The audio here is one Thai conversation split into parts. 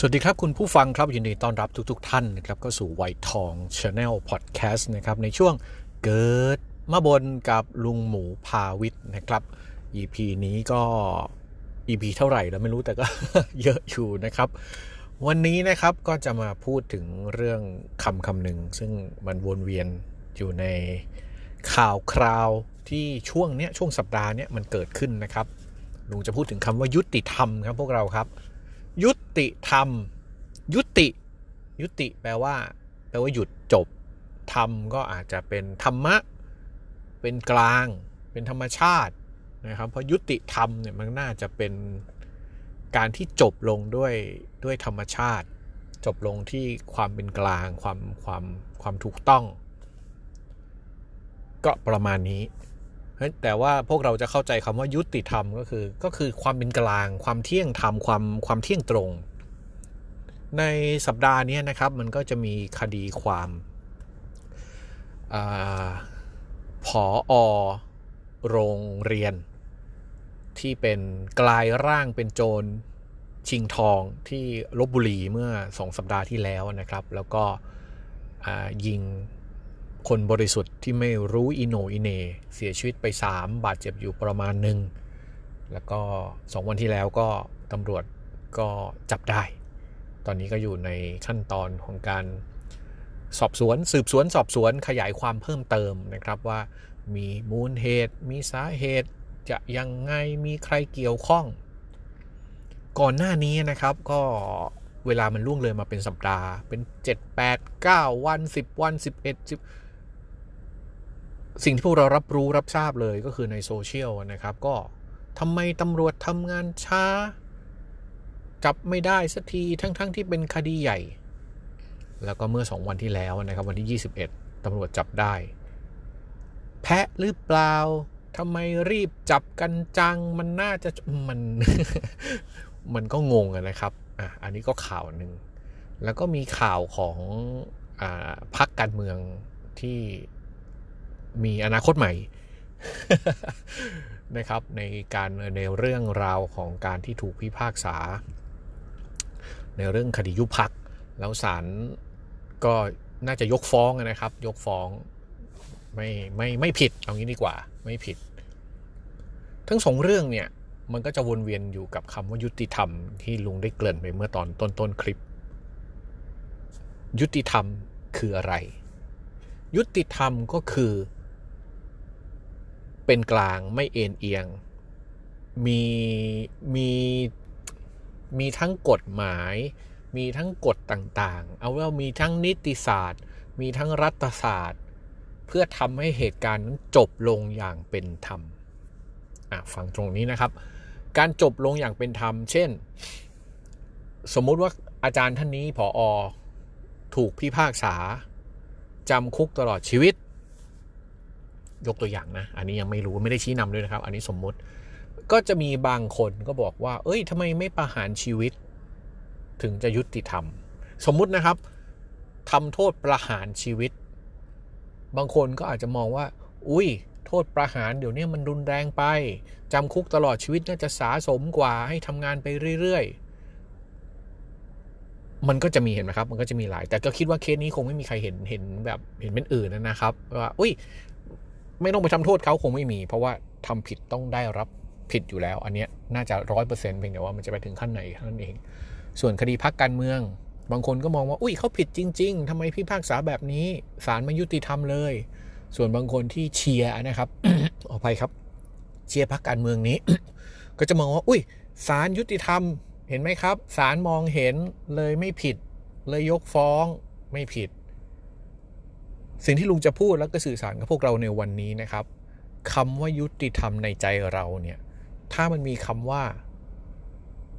สวัสดีครับ คุณผู้ฟังครับยินดีต้อนรับทุกๆทท่านนะครับก็สู่ไวทอง Channel Podcast นะครับในช่วงเกิดมาบนกับลุงหมูพาวิทย์นะครับ EP นี้ก็ EP เท่าไหร่แล้วไม่รู้แต่ก็เยอะอยู่นะครับ วันนี้นะครับก็จะมาพูดถึงเรื่องคำคำหนึ่งซึ่งมันวนเวียนอยู่ในข่าวคราวที่ช่วงเนี้ยช่วงสัปดาห์เนี้ยมันเกิดขึ้นนะครับลุงจะพูดถึงคำว่ายุติธรรมครับพวกเราครับ ยุติธรรม ยุติ ยุติแปลว่า แปลว่าหยุดจบ ธรรมก็อาจจะเป็นธรรมะ เป็นกลาง เป็นธรรมชาตินะครับเพราะยุติธรรมเนี่ยมันน่าจะเป็นการที่จบลงด้วยด้วยธรรมชาติ จบลงที่ความเป็นกลางความความความถูกต้อง ก็ประมาณนี้ แต่ว่าพวกเราจะเข้าใจคำว่ายุติธรรมก็คือ ก็คือความเป็นกลาง ความเที่ยงธรรมความความเที่ยงตรง ในสัปดาห์นี้นะครับ มันก็จะมีคดีความอผออโรงเรียน ที่เป็นกลายร่างเป็นโจรชิงทองที่ลบบุรีเมื่อสองสัปดาห์ที่แล้วนะครับ แล้วก็ยิง คนบริสุทธิ์ที่ไม่รู้อิโนอิเน เสียชีวิตไป 3 บาดเจ็บอยู่ประมาณหนึ่ง แล้วก็ 2 วันที่แล้วก็ตำรวจก็จับได้ ตอนนี้ก็อยู่ในขั้นตอนของการสอบสวน สืบสวนสอบสวนขยายความเพิ่มเติมนะครับว่ามีมูลเหตุ มีสาเหตุจะยังไงมีใครเกี่ยวข้อง ก่อนหน้านี้นะครับก็เวลามันล่วงเลยมาเป็นสัปดาห์เป็น 7 8 9 วัน 10 วัน 11 10 สิ่งที่พวกเรารับรู้รับทราบเลยก็คือในโซเชียลนะครับ ก็ทำไมตำรวจทำงานช้า จับไม่ได้สักทีทั้งๆทที่เป็นคดีใหญ่ แล้วก็เมื่อ 2 วันที่แล้วนะครับ วันที่ 21ตำรวจจับได้ แพะหรือเปล่าทำไมรีบจับกันจังมันน่าจะมันมันก็งงนะครับอะอันนี้ก็ข่าวหนึ่งแล้วก็มีข่าวของอพักการเมืองที่ มีอนาคตใหม่นะครับในการในเรื่องราวของการที่ถูกพิพากษา ในเรื่องคดียุบพัก แล้วศาลก็น่าจะยกฟ้องนะครับ ยกฟ้องไม่ไม่ไม่ผิดเอางี้ดีกว่าไม่ผิด ทั้งสองเรื่องเนี่ยมันก็จะวนเวียนอยู่กับคำว่ายุติธรรมที่ลุงได้เกริ่นไปเมื่อตอนต้นต้นคลิป ยุติธรรมคืออะไร ยุติธรรมก็คือ เป็นกลางไม่เอ็นเอียง มีมีมีทั้งกฎหมาย มีทั้งกฎต่างๆ เอาว่ามีทั้งนิติศาสตร์ มีทั้งรัฐศาสตร์ เพื่อทำให้เหตุการณ์นั้นจบลงอย่างเป็นธรรมฟังตรงนี้นะครับ การจบลงอย่างเป็นธรรม เช่น สมมุติว่าอาจารย์ท่านนี้ผออถูกพิพากษาจำคุกตลอดชีวิต ยกตัวอย่างนะ อันนี้ยังไม่รู้ไม่ได้ชี้นำด้วยนะครับ อันนี้สมมุติ ก็จะมีบางคนก็บอกว่า เอ้ยทำไมไม่ประหารชีวิต ถึงจะยุติธรรม สมมุตินะครับทำโทษประหารชีวิต บางคนก็อาจจะมองว่า อุ้ย โทษประหารเดี๋ยวนี้มันรุนแรงไปจำคุกตลอดชีวิตน่าจะสาสมกว่าให้ทำงานไปเรื่อยๆมันก็จะมีเห็นไหมครับ มันก็จะมีหลาย แต่ก็คิดว่าเคสนี้คงไม่มีใครเห็นเห็นแบบเห็นเป็นอื่นนะครับว่า อุ้ย ไม่ต้องไปทำโทษเขาคงไม่มี เพราะว่าทำผิดต้องได้รับผิดอยู่แล้ว อันนี้น่าจะร้อยเปอร์เซ็นต์เพียงแต่ว่ามันจะไปถึงขั้นไหนเท่านั้นเอง ส่วนคดีพักการเมือง บางคนก็มองว่าอุ้ยเขาผิดจริง ๆทำไมพิพากษาแบบนี้ศาลไม่ยุติธรรมเลย ส่วนบางคนที่เชียร์นะครับออกไปครับ เชียร์พักการเมืองนี้ ก็จะมองว่า อุ้ยศาลยุติธรรม เห็นไหมครับศาลมองเห็นเลยไม่ผิด เลยยกฟ้องไม่ผิด สิ่งที่ลุงจะพูดแล้วก็สื่อสารกับพวกเราในวันนี้นะครับคำว่ายุติธรรมในใจเราเนี่ยถ้ามันมีคำว่า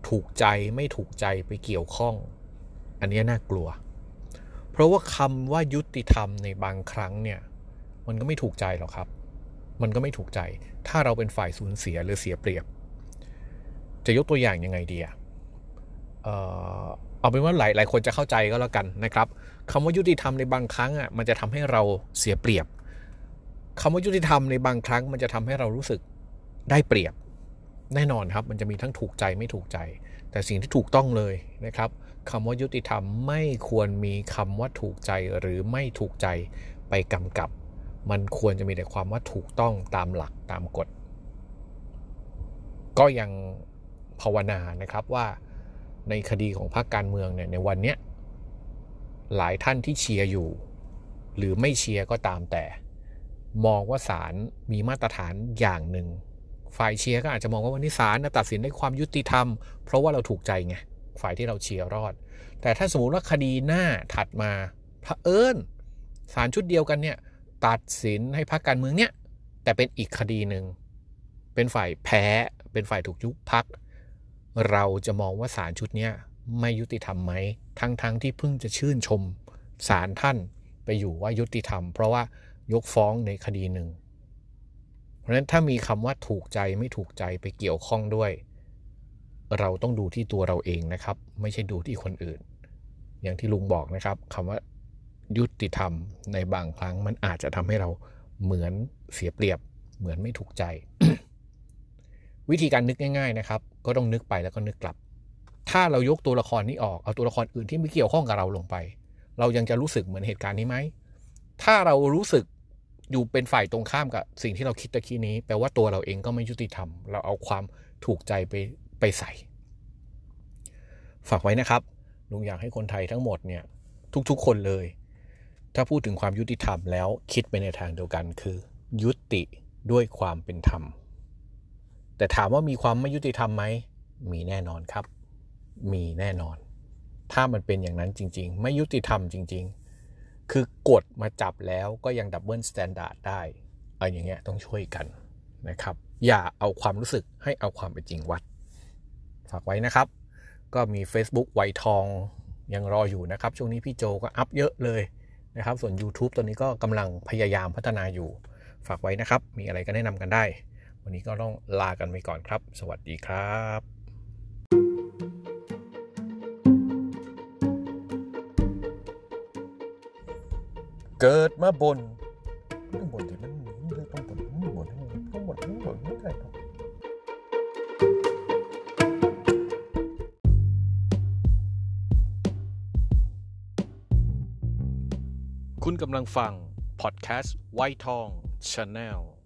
ถูกใจไม่ถูกใจไปเกี่ยวข้อง อันนี้น่ากลัว เพราะว่าคำว่ายุติธรรมในบางครั้งเนี่ยมันก็ไม่ถูกใจหรอกครับ มันก็ไม่ถูกใจ ถ้าเราเป็นฝ่ายสูญเสียหรือเสียเปรียบ จะยกตัวอย่างยังไงดีอะ เอาเป็นว่าหลายหลายคนจะเข้าใจก็แล้วกันนะครับคำว่ายุติธรรมในบางครั้งอะมันจะทำให้เราเสียเปรียบคำว่ายุติธรรมในบางครั้ง มันจะทำให้เรารู้สึกได้เปรียบ แน่นอนครับ มันจะมีทั้งถูกใจไม่ถูกใจ แต่สิ่งที่ถูกต้องเลยนะครับคำว่ายุติธรรมไม่ควรมีคำว่าถูกใจหรือไม่ถูกใจไปกำกับ มันควรจะมีแต่ความว่าถูกต้องตามหลักตามกฎ ก็ยังภาวนานะครับว่า ในคดีของพรรคการเมืองเนี่ยในวันนี้หลายท่านที่เชียร์อยู่ หรือไม่เชียร์ก็ตามแต่ มองว่าศาลมีมาตรฐานอย่างหนึ่ง ฝ่ายเชียร์ก็อาจจะมองว่าวันนี้ศาลตัดสินด้วยความยุติธรรม เพราะว่าเราถูกใจไงฝ่ายที่เราเชียร์รอด แต่ถ้าสมมติว่าคดีหน้าถัดมาพระเอิญศาลชุดเดียวกันเนี่ยตัดสินให้พรรคการเมืองเนี่ยแต่เป็นอีกคดีหนึ่งเป็นฝ่ายแพ้ เป็นฝ่ายถูกยุบพัก เราจะมองว่าศาลชุดนี้ไม่ยุติธรรมไหม ทั้งๆทที่เพิ่งจะชื่นชมศาลท่านไปอยู่ว่ายุติธรรม เพราะว่ายกฟ้องในคดีหนึ่ง เพราะฉะนั้นถ้ามีคำว่าถูกใจไม่ถูกใจไปเกี่ยวข้องด้วย เราต้องดูที่ตัวเราเองนะครับ ไม่ใช่ดูที่คนอื่น อย่างที่ลุงบอกนะครับคำว่ายุติธรรมในบางครั้งมันอาจจะทำให้เราเหมือนเสียเปรียบ เหมือนไม่ถูกใจ วิธีการนึกง่ายๆนะครับ ก็ต้องนึกไปแล้วก็นึกกลับ ถ้าเรายกตัวละครนี้ออกเอาตัวละครอื่นที่ไม่เกี่ยวข้องกับเราลงไป เรายังจะรู้สึกเหมือนเหตุการณ์นี้ไหมถ้าเรารู้สึกอยู่เป็นฝ่ายตรงข้ามกับสิ่งที่เราคิดตะกี้นี้ แปลว่าตัวเราเองก็ไม่ยุติธรรม เราเอาความถูกใจไปไปใส่ ฝากไว้นะครับ ลุงอยากให้คนไทยทั้งหมดเนี่ย ทุกๆคนเลย ถ้าพูดถึงความยุติธรรมแล้วคิดไปในทางเดียวกันคือ ยุติด้วยความเป็นธรรม แต่ถามว่ามีความไม่ยุติธรรมไหม มีแน่นอนครับ มีแน่นอน ถ้ามันเป็นอย่างนั้นจริง ๆ ไม่ยุติธรรมจริง ๆ คือกดมาจับแล้วก็ยัง double standard ได้อะไรอย่างเงี้ยต้องช่วยกันนะครับ อย่าเอาความรู้สึกให้เอาความเป็นจริงวัด ฝากไว้นะครับ ก็มี Facebook ไวทองยังรออยู่นะครับ ช่วงนี้พี่โจก็อัพเยอะเลยนะครับ ส่วน YouTube ตอนนี้ก็กำลังพยายามพัฒนาอยู่ ฝากไว้นะครับ มีอะไรก็แนะนำกันได้ วันนี้ก็ต้องลากันไปก่อนครับ สวัสดีครับเกิดมาบนต้องบนที่มันต้องบนต้องบนต้องบนต้องบนไม่ได้ครับคุณกำลังฟัง พอดแคสต์ไวทองชาแนล